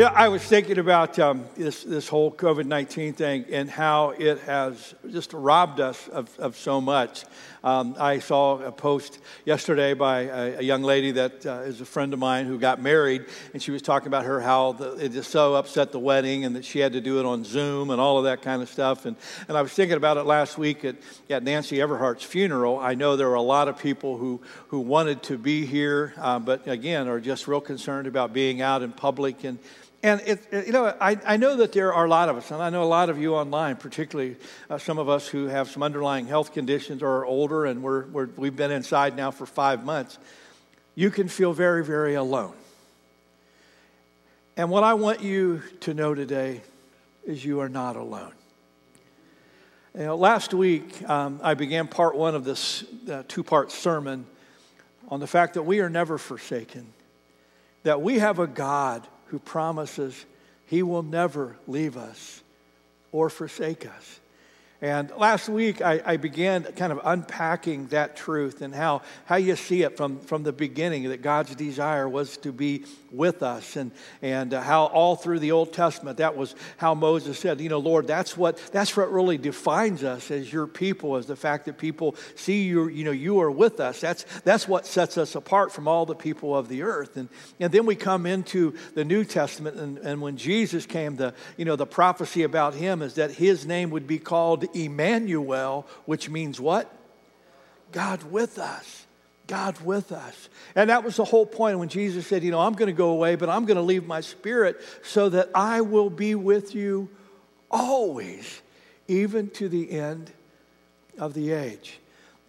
Yeah, I was thinking about um, this, this whole COVID 19 thing and how it has just robbed us of, of so much. Um, I saw a post yesterday by a, a young lady that uh, is a friend of mine who got married, and she was talking about her how the, it just so upset the wedding and that she had to do it on Zoom and all of that kind of stuff. And, and I was thinking about it last week at, at Nancy Everhart's funeral. I know there were a lot of people who, who wanted to be here, uh, but again, are just real concerned about being out in public and and it, it, you know, I, I know that there are a lot of us, and I know a lot of you online, particularly uh, some of us who have some underlying health conditions or are older, and we're, we're, we've been inside now for five months. You can feel very, very alone. And what I want you to know today is you are not alone. You know, last week, um, I began part one of this uh, two part sermon on the fact that we are never forsaken, that we have a God who promises he will never leave us or forsake us. And last week, I, I, began kind of unpacking that truth and how, how you see it from, from the beginning that God's desire was to be with us, and, and uh, how all through the Old Testament, that was how Moses said, You know, Lord, that's what, that's what really defines us as your people, is the fact that people see you, you know, you are with us. That's, that's what sets us apart from all the people of the earth. And, and then we come into the New Testament, and, and when Jesus came, the, you know, the prophecy about him is that his name would be called Emmanuel, which means what? God with us. God with us. And that was the whole point when Jesus said, You know, I'm going to go away, but I'm going to leave my spirit so that I will be with you always, even to the end of the age.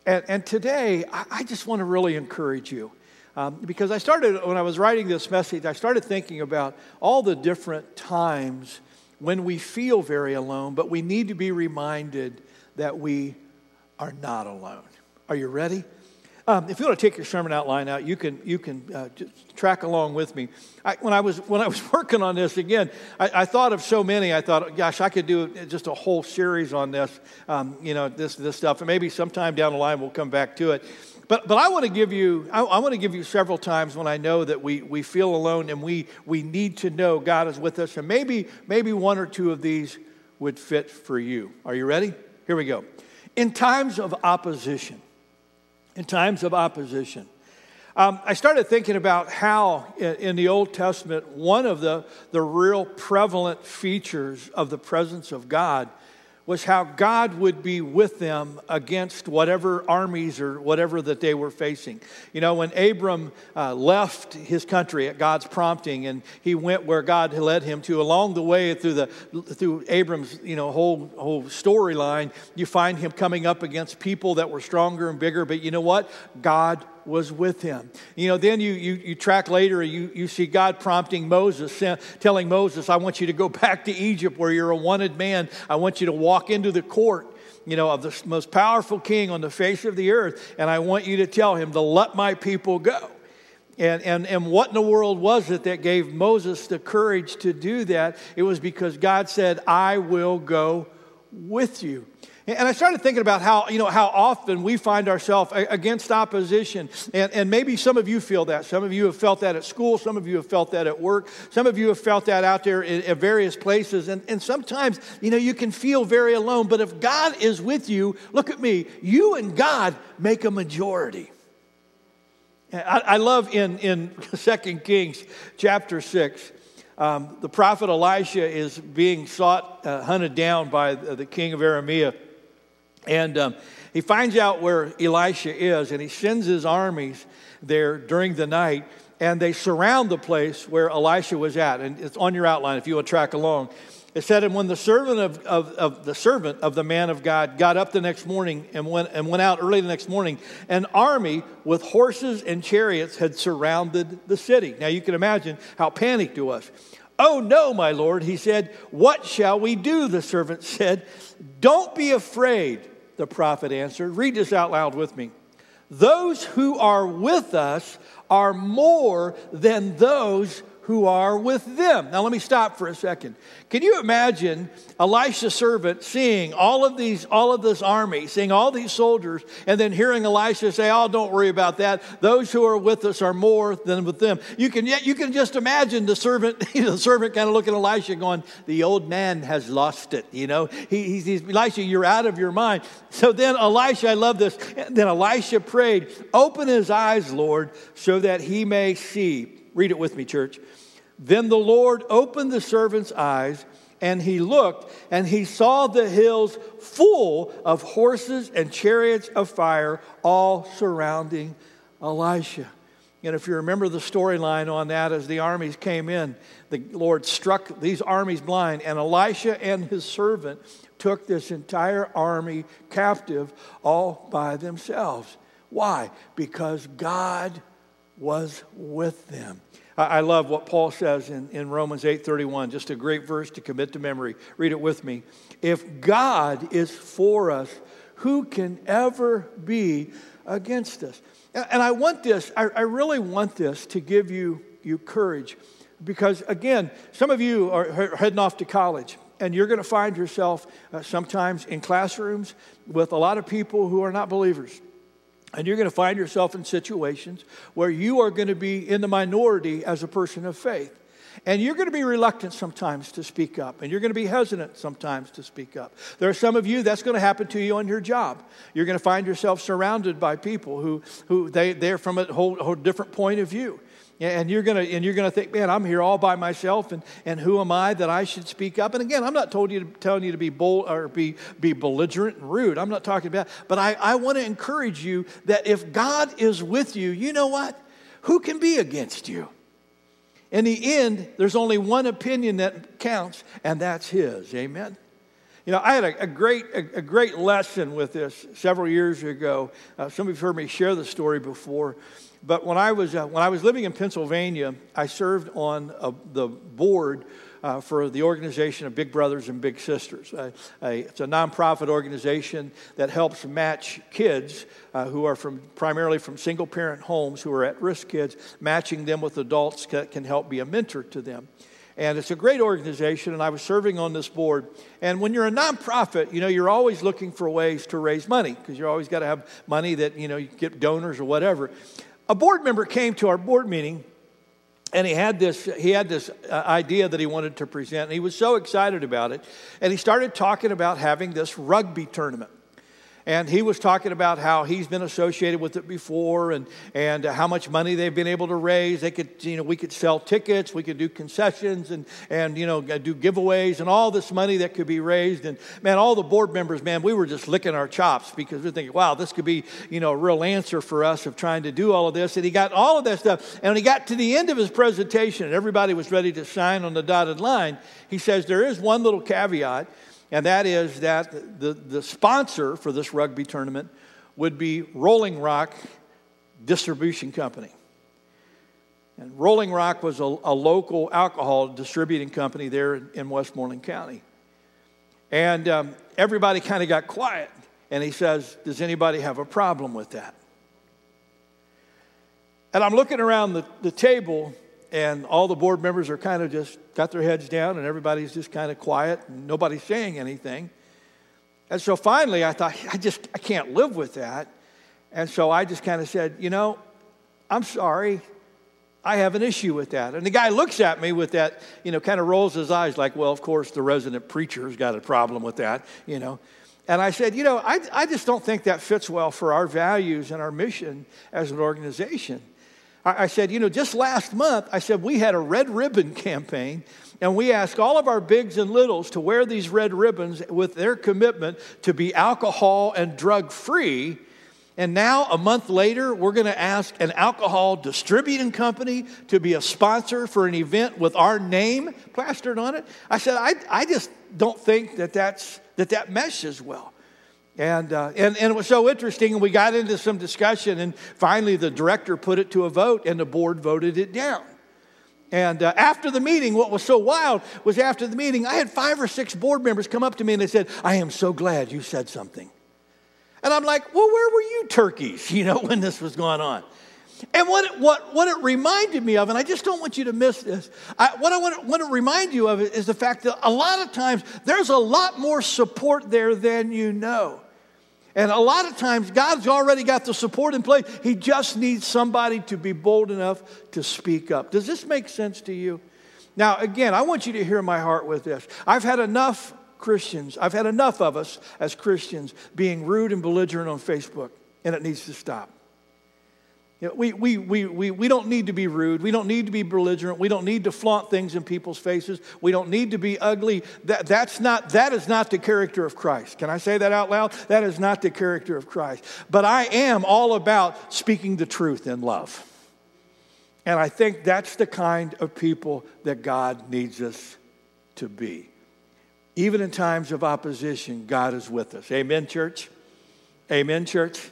And, and today, I, I, just want to really encourage you. Um, because I started, when I was writing this message, I started thinking about all the different times when we feel very alone, but we need to be reminded that we are not alone. Are you ready? Um, if you want to take your sermon outline out, you can you can uh, track along with me. I, when I was when I was working on this again, I, I, thought of so many. I thought, gosh, I could do just a whole series on this. Um, you know, this this stuff, and maybe sometime down the line we'll come back to it. But, but I want to give you, I, I want to give you several times when I know that we, we feel alone and we, we need to know God is with us. And maybe, maybe one or two of these would fit for you. Are you ready? Here we go. In times of opposition, in times of opposition, um, I started thinking about how in, in, the Old Testament, one of the, the real prevalent features of the presence of God was how God would be with them against whatever armies or whatever that they were facing. You know, when Abram uh, left his country at God's prompting and he went where God led him to, along the way through the through Abram's you know whole whole storyline, you find him coming up against people that were stronger and bigger. But you know what? God was with him. You know, then you, you, you track later, you, you see God prompting Moses, telling Moses, I want you to go back to Egypt where you're a wanted man. I want you to walk into the court you know, of the most powerful king on the face of the earth, and I want you to tell him to let my people go. And, and, and what in the world was it that gave Moses the courage to do that? It was because God said, I will go with you. And I started thinking about how, you know, how often we find ourselves against opposition. And, and maybe some of you feel that. Some of you have felt that at school. Some of you have felt that at work. Some of you have felt that out there at various places. And, and sometimes, you know, you can feel very alone. But if God is with you, look at me, you and God make a majority. I, love in, in 2 Kings chapter 6. Um, the prophet Elisha is being sought, uh, hunted down by the king of Aramea. And um, he finds out where Elisha is, and he sends his armies there during the night, and they surround the place where Elisha was at. And it's on your outline if you to track along. It said, and when the servant of, of, of, the servant of the man of God got up the next morning and went, and went out early the next morning, an army with horses and chariots had surrounded the city. Now you can imagine how panicked he was. Oh no, my lord, he said, what shall we do? The servant said, Don't be afraid the prophet answered. Read this out loud with me. Those who are with us are more than those who are with them. Now, let me stop for a second. Can you imagine Elisha's servant seeing all of these, all of this army, seeing all these soldiers, and then hearing Elisha say, "Oh, don't worry about that. Those who are with us are more than with them." You can, you can just imagine the servant, the servant kind of looking at Elisha, going, "The old man has lost it." You know, he, he's, he's Elisha, you're out of your mind. So then Elisha, I love this. Then Elisha prayed, "Open his eyes, Lord, so that he may see." Read it with me, church. Then the Lord opened the servant's eyes, and he looked, and he saw the hills full of horses and chariots of fire, all surrounding Elisha. And if you remember the storyline on that, as the armies came in, the Lord struck these armies blind, and Elisha and his servant took this entire army captive all by themselves. Why? Because God was with them. I love what Paul says in, in Romans 8:31, just a great verse to commit to memory. Read it with me. If God is for us, who can ever be against us? And I want this, I, I really want this to give you, you courage. Because again, some of you are heading off to college and you're going to find yourself uh, sometimes in classrooms with a lot of people who are not believers. And you're going to find yourself in situations where you are going to be in the minority as a person of faith. And you're going to be reluctant sometimes to speak up, and you're going to be hesitant sometimes to speak up. There are some of you that's going to happen to you on your job. You're going to find yourself surrounded by people who, who they, they're from a whole, whole different point of view. And you're gonna and you're gonna think, man, I'm here all by myself, and, and who am I that I should speak up? And again, I'm not told you to, telling you to be bold or be be belligerent and rude. I'm not talking about, but I, I want to encourage you that if God is with you, you know what? Who can be against you? In the end, there's only one opinion that counts, and that's His. Amen. You know, I had a, a great, a, a, great lesson with this several years ago. Uh, some of you have heard me share the story before. But when I was, uh, when I was living in Pennsylvania, I served on a, the board uh, for the organization of Big Brothers and Big Sisters. Uh, a, it's a nonprofit organization that helps match kids uh, who are from primarily from single parent homes who are at risk kids, matching them with adults that can help be a mentor to them. And it's a great organization, and I was serving on this board. And when you're a nonprofit, you know, you're always looking for ways to raise money because you always got to have money that, you know, you get donors or whatever a board member came to our board meeting and he had this he had this uh, idea that he wanted to present and he was so excited about it and he started talking about having this rugby tournament and he was talking about how he's been associated with it before and, and how much money they've been able to raise. They could, you know, we could sell tickets, we could do concessions and, and, you know, do giveaways and all this money that could be raised. And man, all the board members, man, we were just licking our chops because we're thinking, wow, this could be, you know, a real answer for us of trying to do all of this. And he got all of that stuff. And when he got to the end of his presentation and everybody was ready to sign on the dotted line, he says, there is one little caveat and that is that the, the sponsor for this rugby tournament would be Rolling Rock Distribution Company. And Rolling Rock was a, a local alcohol distributing company there in, Westmoreland County. And um, everybody kind of got quiet. And he says, Does anybody have a problem with that? And I'm looking around the, the table, and all the board members are kind of just got their heads down and everybody's just kind of quiet and nobody's saying anything. And so finally i thought i just i can't live with that. And so i just kind of said you know i'm sorry. I have an issue with that. And the guy looks at me with that you know kind of rolls his eyes like well of course the resident preacher's got a problem with that you know. And I said, you know, I, I just don't think that fits well for our values and our mission as an organization. I said, you know, just last month, I said, we had a red ribbon campaign, and we asked all of our bigs and littles to wear these red ribbons with their commitment to be alcohol and drug free. And now, a month later, we're going to ask an alcohol distributing company to be a sponsor for an event with our name plastered on it. I said, I, I just don't think that that's, that, that meshes well. And, uh, and, and it was so interesting, and we got into some discussion, and finally the director put it to a vote, and the board voted it down. And uh, after the meeting, what was so wild was after the meeting, I had five or six board members come up to me and they said, I am so glad you said something. And I'm like, well, where were you turkeys, you know, when this was going on? And what it, what, what it reminded me of, and I just don't want you to miss this, I, what I want to, want to remind you of is the fact that a lot of times there's a lot more support there than you know. And a lot of times, God's already got the support in place. He just needs somebody to be bold enough to speak up. Does this make sense to you? Now, again, I want you to hear my heart with this. I've had enough Christians, I've had enough of us as Christians being rude and belligerent on Facebook, and it needs to stop. You know, we, we, we, we, we don't need to be rude. We don't need to be belligerent. We don't need to flaunt things in people's faces. We don't need to be ugly. That, that's not, that is not the character of Christ. Can I say that out loud? That is not the character of Christ. But I am all about speaking the truth in love. And I think that's the kind of people that God needs us to be. Even in times of opposition, God is with us. Amen, church? Amen, church?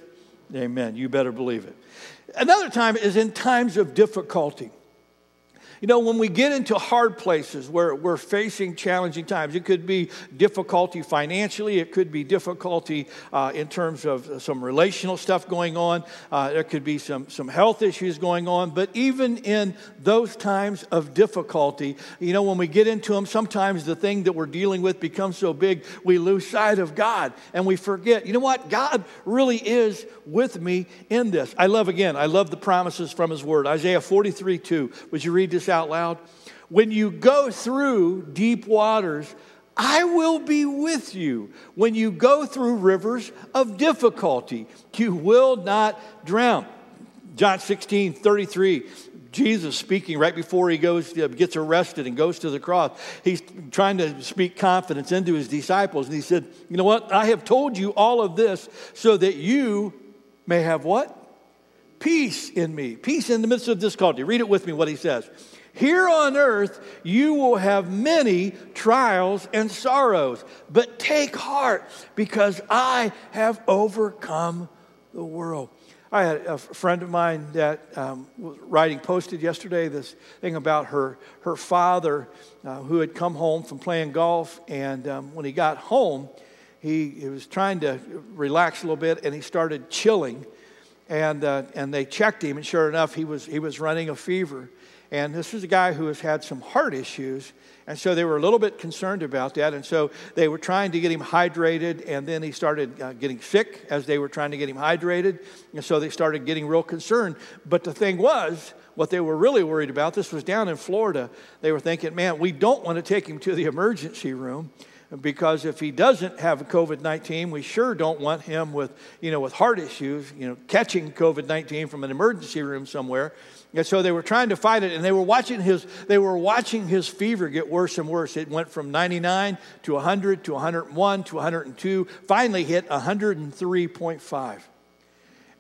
Amen. You better believe it. Another time is in times of difficulty. You know, when we get into hard places where we're facing challenging times, it could be difficulty financially, it could be difficulty uh, in terms of some relational stuff going on, uh, there could be some, some health issues going on. But even in those times of difficulty, you know, when we get into them, sometimes the thing that we're dealing with becomes so big, we lose sight of God and we forget, you know what? God really is with me in this. I love, again, I love the promises from His Word. Isaiah 43 2. Would you read out loud? When you go through deep waters, I will be with you. When you go through rivers of difficulty, you will not drown. John 16, 33. Jesus speaking right before he goes uh, gets arrested and goes to the cross. He's trying to speak confidence into his disciples. And he said, You know what? I have told you all of this so that you may have what? Peace in me. Peace in the midst of difficulty. Read it with me what he says. Here on earth, you will have many trials and sorrows, but take heart because I have overcome the world. I had a friend of mine that um, was writing, posted yesterday this thing about her, her father uh, who had come home from playing golf. And um, when he got home, he, he was trying to relax a little bit and he started chilling. And, uh, and they checked him, and sure enough, he was, he was running a fever. And this is a guy who has had some heart issues. And so they were a little bit concerned about that. And so they were trying to get him hydrated. And then he started uh, getting sick as they were trying to get him hydrated. And so they started getting real concerned. But the thing was, what they were really worried about, this was down in Florida. They were thinking, man, we don't want to take him to the emergency room because if he doesn't have COVID 19, we sure don't want him with, you know, with heart issues, you know, catching COVID 19 from an emergency room somewhere. And so they were trying to fight it, and they were watching his, they were watching his fever get worse and worse. It went from 99 to 100 to 101 to 102, finally hit 103.5.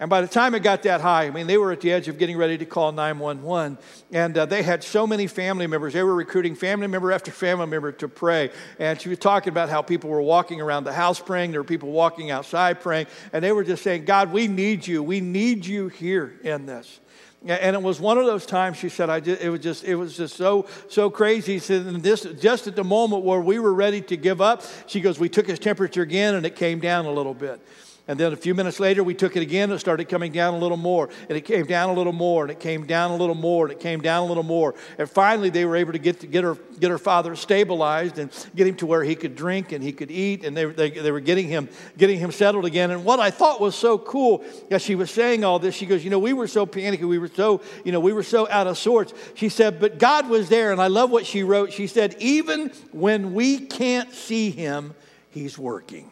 And by the time it got that high, I mean, they were at the edge of getting ready to call 911. And uh, they had so many family members. They were recruiting family member after family member to pray. And she was talking about how people were walking around the house praying. There were people walking outside praying. And they were just saying, God, we need you. We need you here in this. And it was one of those times she said, I just, it was just, it was just so, so crazy. She said, and this, just at the moment where we were ready to give up, she goes, we took his temperature again and it came down a little bit. And then a few minutes later, we took it again. It started coming down a little more. And it came down a little more. And it came down a little more. And it came down a little more. And finally, they were able to get, to get, her, get her father stabilized and get him to where he could drink and he could eat. And they, they, they were getting him, getting him settled again. And what I thought was so cool, as she was saying all this, she goes, You know, we were so panicky. We were so, you know, we were so out of sorts. She said, But God was there. And I love what she wrote. She said, Even when we can't see him, he's working.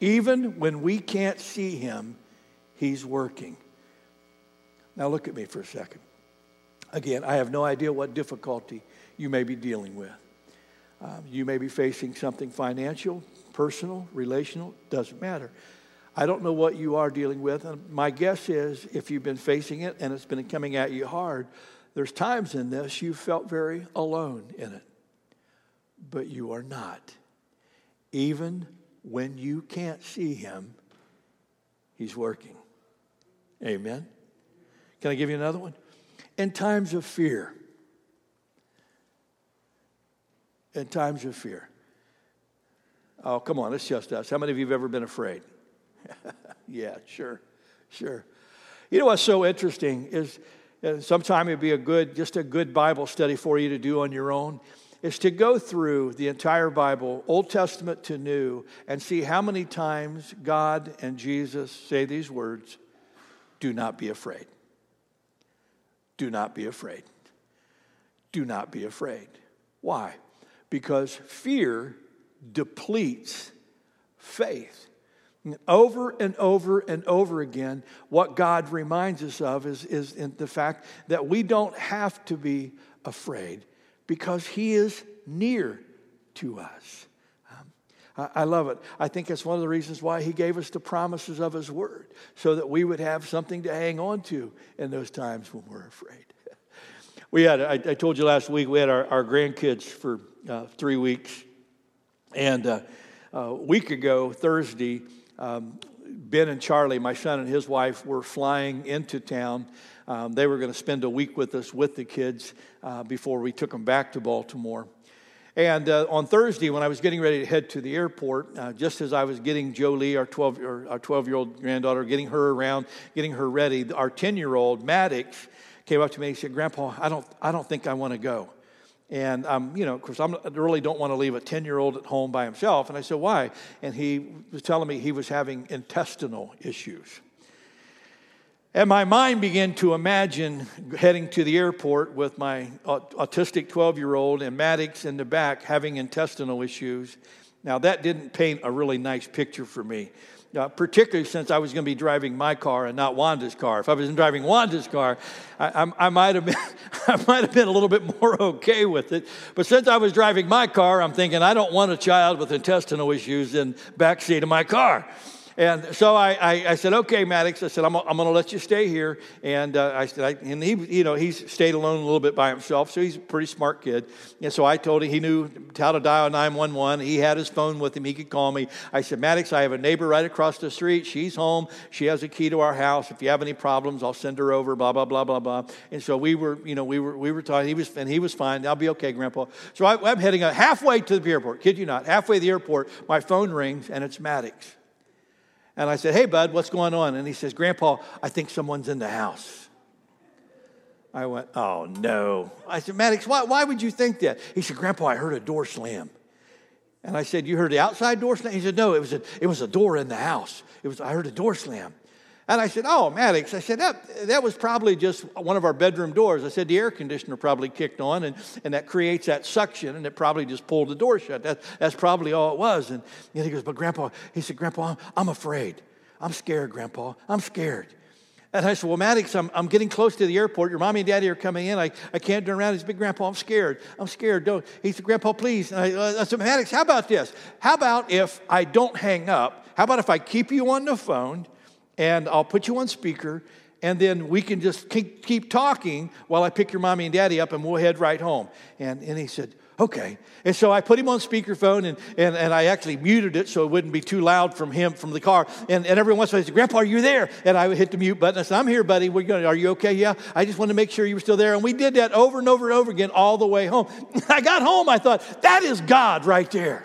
Even when we can't see him, he's working. Now, look at me for a second. Again, I have no idea what difficulty you may be dealing with. Um, you may be facing something financial, personal, relational, doesn't matter. I don't know what you are dealing with. And my guess is if you've been facing it and it's been coming at you hard, there's times in this you felt very alone in it. But you are not. Even when you can't see him, he's working. Amen. Can I give you another one? In times of fear, in times of fear. Oh, come on, it's just us. How many of you have ever been afraid? yeah, sure, sure. You know what's so interesting is uh, sometime it'd be a good, just a good Bible study for you to do on your own, is to go through the entire Bible, Old Testament to New, and see how many times God and Jesus say these words do not be afraid. Do not be afraid. Do not be afraid. Why? Because fear depletes faith. Over and over and over again, what God reminds us of is, is the fact that we don't have to be afraid because He is near to us. Um, I, I love it. I think it's one of the reasons why He gave us the promises of His Word, so that we would have something to hang on to in those times when we're afraid. we had, I, I told you last week, we had our, our grandkids for uh, three weeks. And uh, a week ago, Thursday, um, Ben and Charlie, my son and his wife, were flying into town. Um, they were going to spend a week with us with the kids uh, before we took them back to Baltimore. And uh, on Thursday, when I was getting ready to head to the airport, uh, just as I was getting Jolie, our 12, our 12 year old granddaughter, getting her around, getting her ready, our 10 year old Maddox came up to me and said, Grandpa, I don't, I don't think I want to go. And I'm, you know, of course, I'm, I really don't want to leave a 10 year old at home by himself. And I said, why? And he was telling me he was having intestinal issues. And my mind began to imagine heading to the airport with my autistic 12 year old and Maddox in the back having intestinal issues. Now, that didn't paint a really nice picture for me uh, particularly since I was going to be driving my car and not Wanda's car. If I was driving Wanda's car, I, I, I, might have been, I might have been a little bit more okay with it. But since I was driving my car, I'm thinking I don't want a child with intestinal issues in the backseat of my car. And so I, I, I, said, okay, Maddox. I said, I'm, I'm going to let you stay here. And uh, I said, I, and he, you know, he's stayed alone a little bit by himself, so he's a pretty smart kid. And so I told him he knew how to dial 911. He had his phone with him. He could call me. I said, Maddox, I have a neighbor right across the street. She's home. She has a key to our house. If you have any problems, I'll send her over. Blah blah blah blah blah. And so we were, you know, we were we were talking. He was and he was fine. I'll be okay, Grandpa. So I, I'm heading halfway to the airport. Kid you not, halfway to the airport, my phone rings and it's Maddox. And I said, Hey, bud, what's going on? And he says, Grandpa, I think someone's in the house. I went, Oh, no. I said, Maddox, why, why would you think that? He said, Grandpa, I heard a door slam. And I said, You heard the outside door slam? He said, No, it was a, it was a door in the house. It was, I heard a door slam. And I said, Oh, Maddox, I said, that, that was probably just one of our bedroom doors. I said, The air conditioner probably kicked on, and, and that creates that suction, and it probably just pulled the door shut. That, that's probably all it was. And, and he goes, But Grandpa, he said, Grandpa, I'm, I'm afraid. I'm scared, Grandpa. I'm scared. And I said, Well, Maddox, I'm, I'm getting close to the airport. Your mommy and daddy are coming in. I, I can't turn around. He said, Big Grandpa, I'm scared. I'm scared. Don't. He said, Grandpa, please. And I, I said, Maddox, how about this? How about if I don't hang up? How about if I keep you on the phone and I'll put you on speaker, and then we can just keep, talking while I pick your mommy and daddy up, and we'll head right home. And, and he said, okay. And so I put him on speakerphone, and, and, and I actually muted it so it wouldn't be too loud from him from the car. And, and every once in a while, he said, Grandpa, are you there? And I would hit the mute button. I said, I'm here, buddy. We're going are you okay? Yeah. I just wanted to make sure you were still there. And we did that over and over and over again all the way home. I got home, I thought, that is God right there.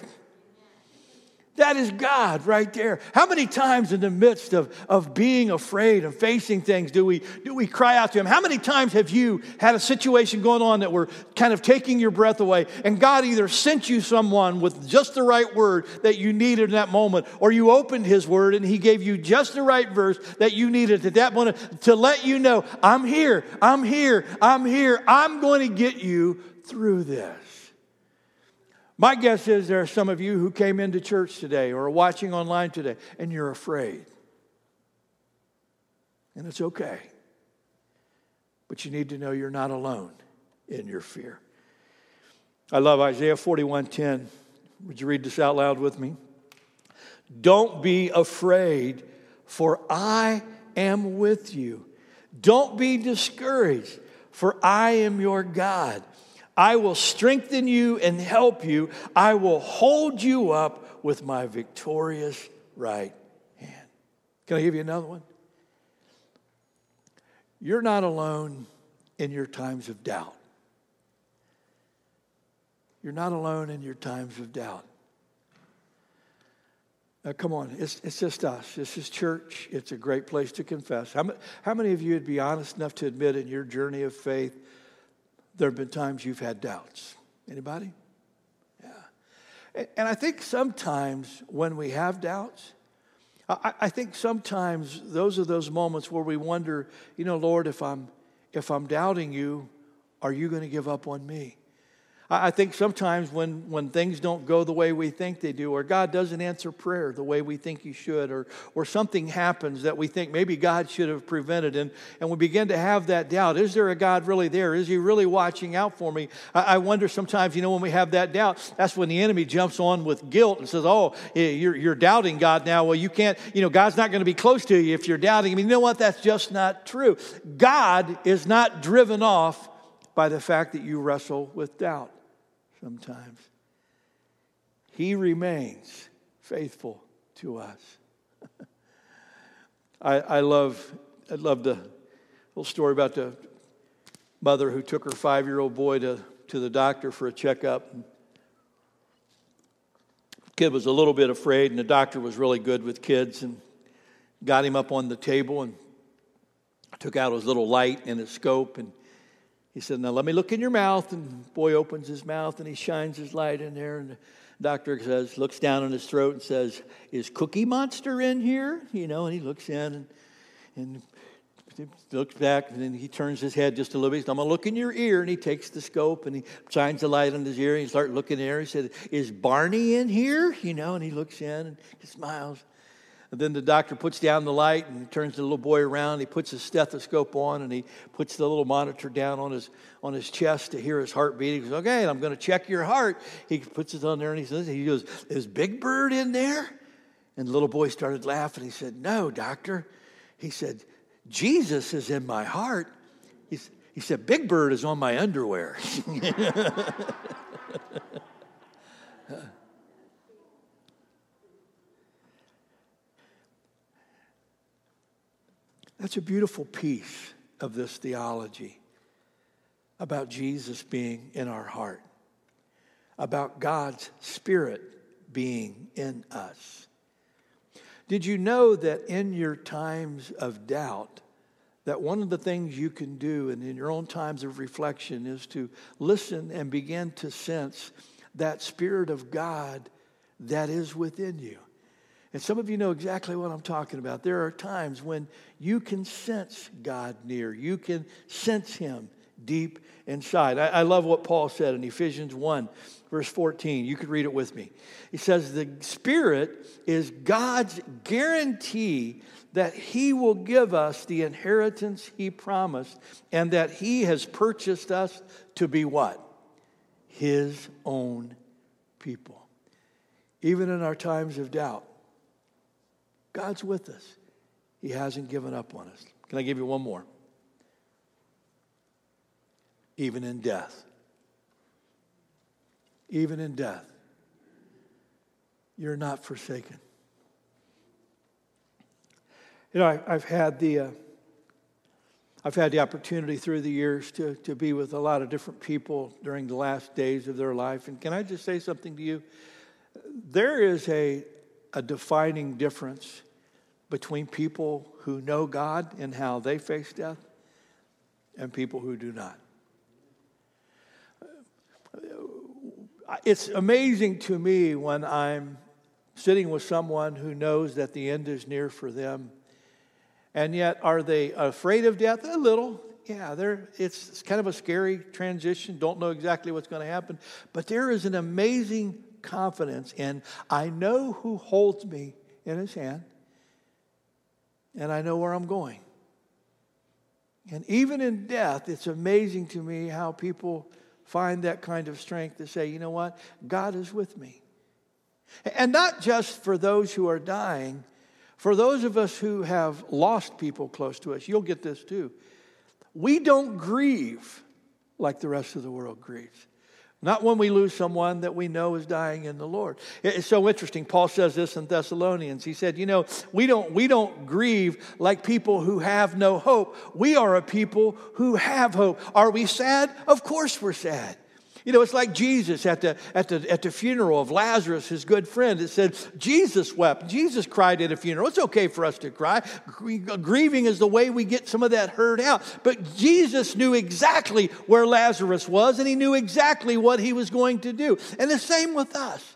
That is God right there. How many times in the midst of, of being afraid and facing things do we, do we cry out to Him? How many times have you had a situation going on that were kind of taking your breath away, and God either sent you someone with just the right word that you needed in that moment, or you opened His word and He gave you just the right verse that you needed at that moment to let you know, I'm here, I'm here, I'm here, I'm going to get you through this. My guess is there are some of you who came into church today or are watching online today and you're afraid. And it's okay. But you need to know you're not alone in your fear. I love Isaiah 41:10. Would you read this out loud with me? Don't be afraid, for I am with you. Don't be discouraged, for I am your God. I will strengthen you and help you. I will hold you up with my victorious right hand. Can I give you another one? You're not alone in your times of doubt. You're not alone in your times of doubt. Uh, come on, it's, it's just us. This is church. It's a great place to confess. How, how many of you would be honest enough to admit in your journey of faith there have been times you've had doubts? Anybody? Yeah. And I think sometimes when we have doubts, I, think sometimes those are those moments where we wonder, you know, Lord, if I'm if I'm doubting you, are you going to give up on me? I think sometimes when, when things don't go the way we think they do, or God doesn't answer prayer the way we think He should, or, or something happens that we think maybe God should have prevented, and, and we begin to have that doubt is there a God really there? Is He really watching out for me? I, I wonder sometimes, you know, when we have that doubt, that's when the enemy jumps on with guilt and says, Oh, eh, you're, you're doubting God now. Well, you can't, you know, God's not going to be close to you if you're doubting mean, you know what? That's just not true. God is not driven off by the fact that you wrestle with doubt sometimes. He remains faithful to us. I, I love I love the little story about the mother who took her five year old boy to, to the doctor for a checkup. Kid was a little bit afraid, and the doctor was really good with kids and got him up on the table and took out his little light and his scope and he said, Now let me look in your mouth. And boy opens his mouth and he shines his light in there. And the doctor says, looks down on his throat and says, Is Cookie Monster in here? You know, and he looks in and, and looks back and then he turns his head just a little bit. Says, I'm going to look in your ear. And he takes the scope and he shines the light on his ear and he starts looking there. He said, Is Barney in here? You know, and he looks in and he smiles. And then the doctor puts down the light and turns the little boy around. He puts his stethoscope on and he puts the little monitor down on his, on his chest to hear his heartbeat. He goes, Okay, I'm going to check your heart. He puts it on there and he says, he goes, Is Big Bird in there? And the little boy started laughing. He said, No, doctor. He said, Jesus is in my heart. He, he said, Big Bird is on my underwear. That's a beautiful piece of this theology about Jesus being in our heart, about God's Spirit being in us. Did you know that in your times of doubt, that one of the things you can do and in your own times of reflection is to listen and begin to sense that Spirit of God that is within you? And some of you know exactly what I'm talking about. There are times when you can sense God near, you can sense Him deep inside. I, I, love what Paul said in Ephesians 1, verse 14. You could read it with me. He says, The Spirit is God's guarantee that He will give us the inheritance He promised and that He has purchased us to be what? His own people. Even in our times of doubt, God's with us. He hasn't given up on us. Can I give you one more? Even in death. Even in death, you're not forsaken. You know, I, have had the uh, I've had the opportunity through the years to, to be with a lot of different people during the last days of their life. And can I just say something to you? There is a, a defining difference between people who know God and how they face death and people who do not. It's amazing to me when I'm sitting with someone who knows that the end is near for them. And yet, are they afraid of death? A little. Yeah, it's kind of a scary transition. Don't know exactly what's going to happen. But there is an amazing confidence in I know who holds me in his hand and I know where I'm going. And even in death, it's amazing to me how people find that kind of strength to say, you know what? God is with me. And not just for those who are dying, for those of us who have lost people close to us, you'll get this too. We don't grieve like the rest of the world grieves. Not when we lose someone that we know is dying in the Lord. It's so interesting. Paul says this in Thessalonians. He said, You know, we don't, we don't grieve like people who have no hope. We are a people who have hope. Are we sad? Of course we're sad. You know, it's like Jesus at the, at, the, at the funeral of Lazarus, his good friend. It said, Jesus wept. Jesus cried at a funeral. It's okay for us to cry. Grieving is the way we get some of that hurt out. But Jesus knew exactly where Lazarus was, and he knew exactly what he was going to do. And the same with us.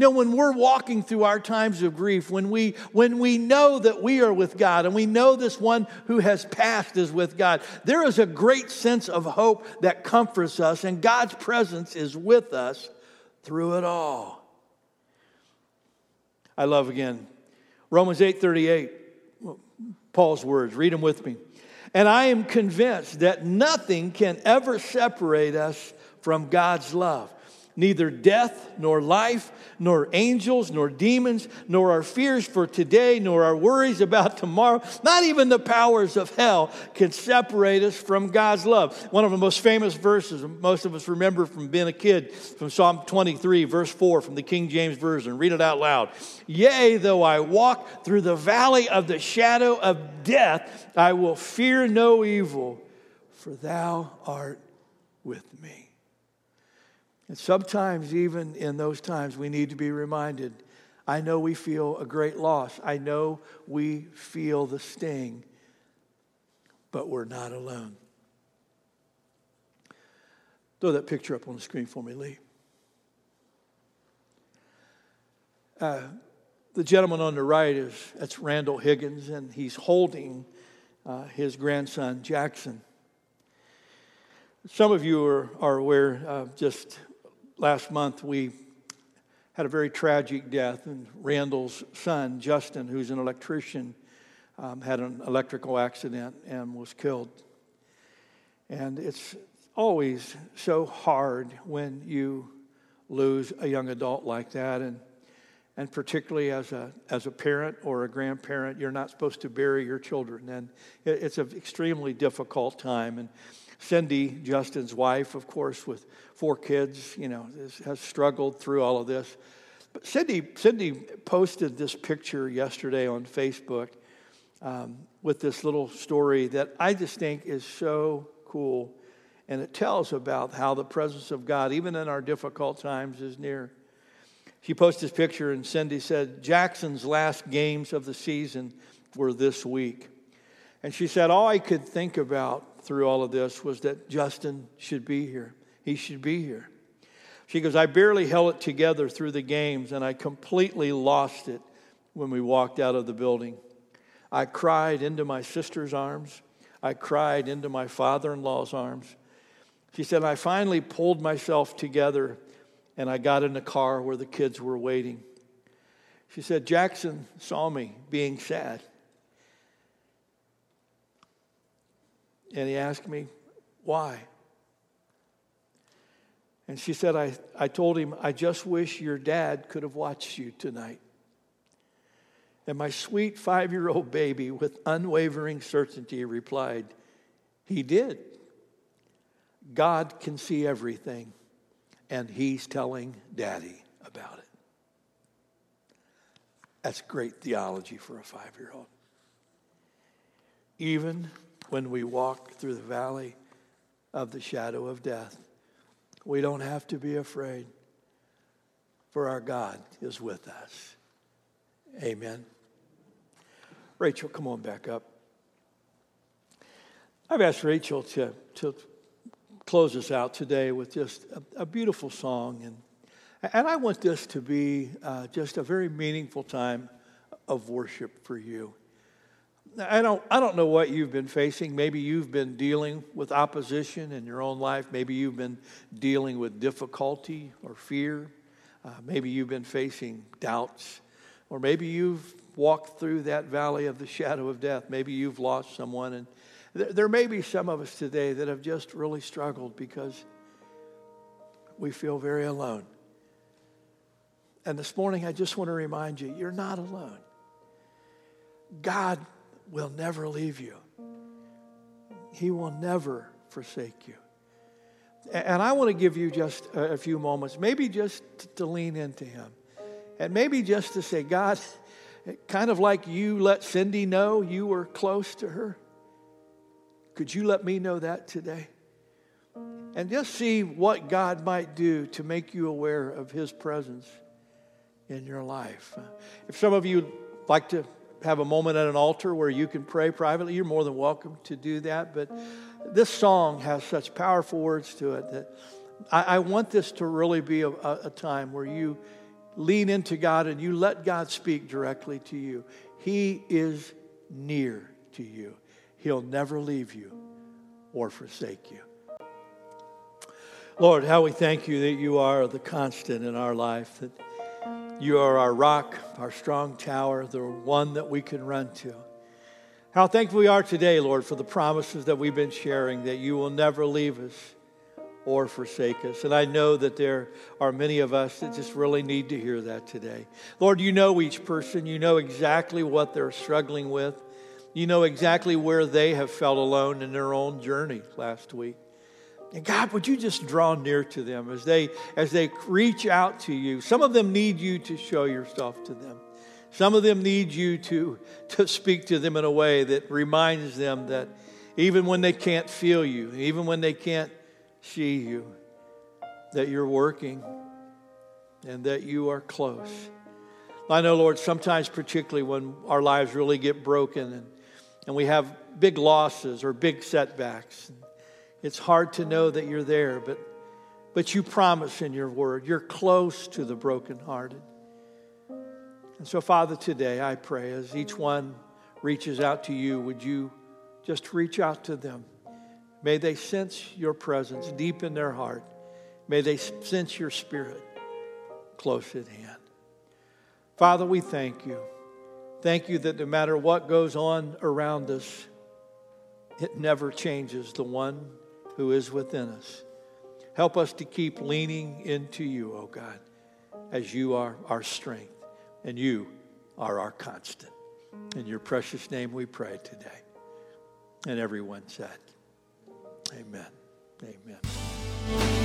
You know, when we're walking through our times of grief, when we, when we know that we are with God and we know this one who has passed is with God, there is a great sense of hope that comforts us, and God's presence is with us through it all. I love again Romans 8:38, Paul's words. Read them with me. And I am convinced that nothing can ever separate us from God's love neither death, nor life, nor angels, nor demons, nor our fears for today, nor our worries about tomorrow, not even the powers of hell can separate us from God's love. One of the most famous verses, most of us remember from being a kid, from Psalm 23, verse 4 from the King James Version. Read it out loud. Yea, though I walk through the valley of the shadow of death, I will fear no evil, for thou art with me. And sometimes, even in those times, we need to be reminded I know we feel a great loss. I know we feel the sting, but we're not alone. Throw that picture up on the screen for me, Lee. Uh, the gentleman on the right is that's Randall Higgins, and he's holding uh, his grandson Jackson. Some of you are, are aware, uh, just last month we had a very tragic death, and Randall's son, Justin, who's an electrician, um, had an electrical accident and was killed. And it's always so hard when you lose a young adult like that, and and particularly as a as a parent or a grandparent, you're not supposed to bury your children, and it, it's an extremely difficult time. And Cindy, Justin's wife, of course, with four kids, you know, has struggled through all of this. But Cindy, Cindy posted this picture yesterday on Facebook um, with this little story that I just think is so cool. And it tells about how the presence of God, even in our difficult times, is near. She posted this picture, and Cindy said, Jackson's last games of the season were this week. And she said, All I could think about through all of this was that Justin should be here. He should be here. She goes, I barely held it together through the games, and I completely lost it when we walked out of the building. I cried into my sister's arms. I cried into my father in law's arms. She said, I finally pulled myself together and I got in the car where the kids were waiting. She said, Jackson saw me being sad. And he asked me, Why? And she said, I, I told him, I just wish your dad could have watched you tonight. And my sweet five year old baby, with unwavering certainty, replied, He did. God can see everything, and He's telling Daddy about it. That's great theology for a five year old. Even when we walk through the valley of the shadow of death. We don't have to be afraid, for our God is with us. Amen. Rachel, come on back up. I've asked Rachel to, to close us out today with just a, a beautiful song. And, and I want this to be uh, just a very meaningful time of worship for you. I don't, I don't know what you've been facing. Maybe you've been dealing with opposition in your own life. Maybe you've been dealing with difficulty or fear. Uh, maybe you've been facing doubts. Or maybe you've walked through that valley of the shadow of death. Maybe you've lost someone. And th- there may be some of us today that have just really struggled because we feel very alone. And this morning, I just want to remind you you're not alone. God will never leave you. He will never forsake you. And I want to give you just a few moments, maybe just to lean into Him. And maybe just to say, God, kind of like you let Cindy know you were close to her. Could you let me know that today? and just see what God might do to make you aware of His presence in your life. If some of you like to have a moment at an altar where you can pray privately, you're more than welcome to do that. But this song has such powerful words to it that I, I want this to really be a, a time where you lean into God and you let God speak directly to you. He is near to you, He'll never leave you or forsake you. Lord, how we thank you that you are the constant in our life, that you are our rock, our strong tower, the one that we can run to. How thankful we are today, Lord, for the promises that we've been sharing, that you will never leave us or forsake us. And I know that there are many of us that just really need to hear that today. Lord, you know each person, you know exactly what they're struggling with, you know exactly where they have felt alone in their own journey last week. And God, would you just draw near to them as they as they reach out to you? Some of them need you to show yourself to them. Some of them need you to, to speak to them in a way that reminds them that even when they can't feel you, even when they can't see you, that you're working and that you are close. I know, Lord, sometimes, particularly when our lives really get broken and, and we have big losses or big setbacks, it's hard to know that you're there, but, but you promise in your word you're close to the brokenhearted. And so, Father, today I pray as each one reaches out to you, would you just reach out to them? May they sense your presence deep in their heart. May they sense your spirit close at hand. Father, we thank you. Thank you that no matter what goes on around us, it never changes the one who is within us. Help us to keep leaning into you, O oh God, as you are our strength and you are our constant. In your precious name we pray today. And everyone said, Amen. Amen.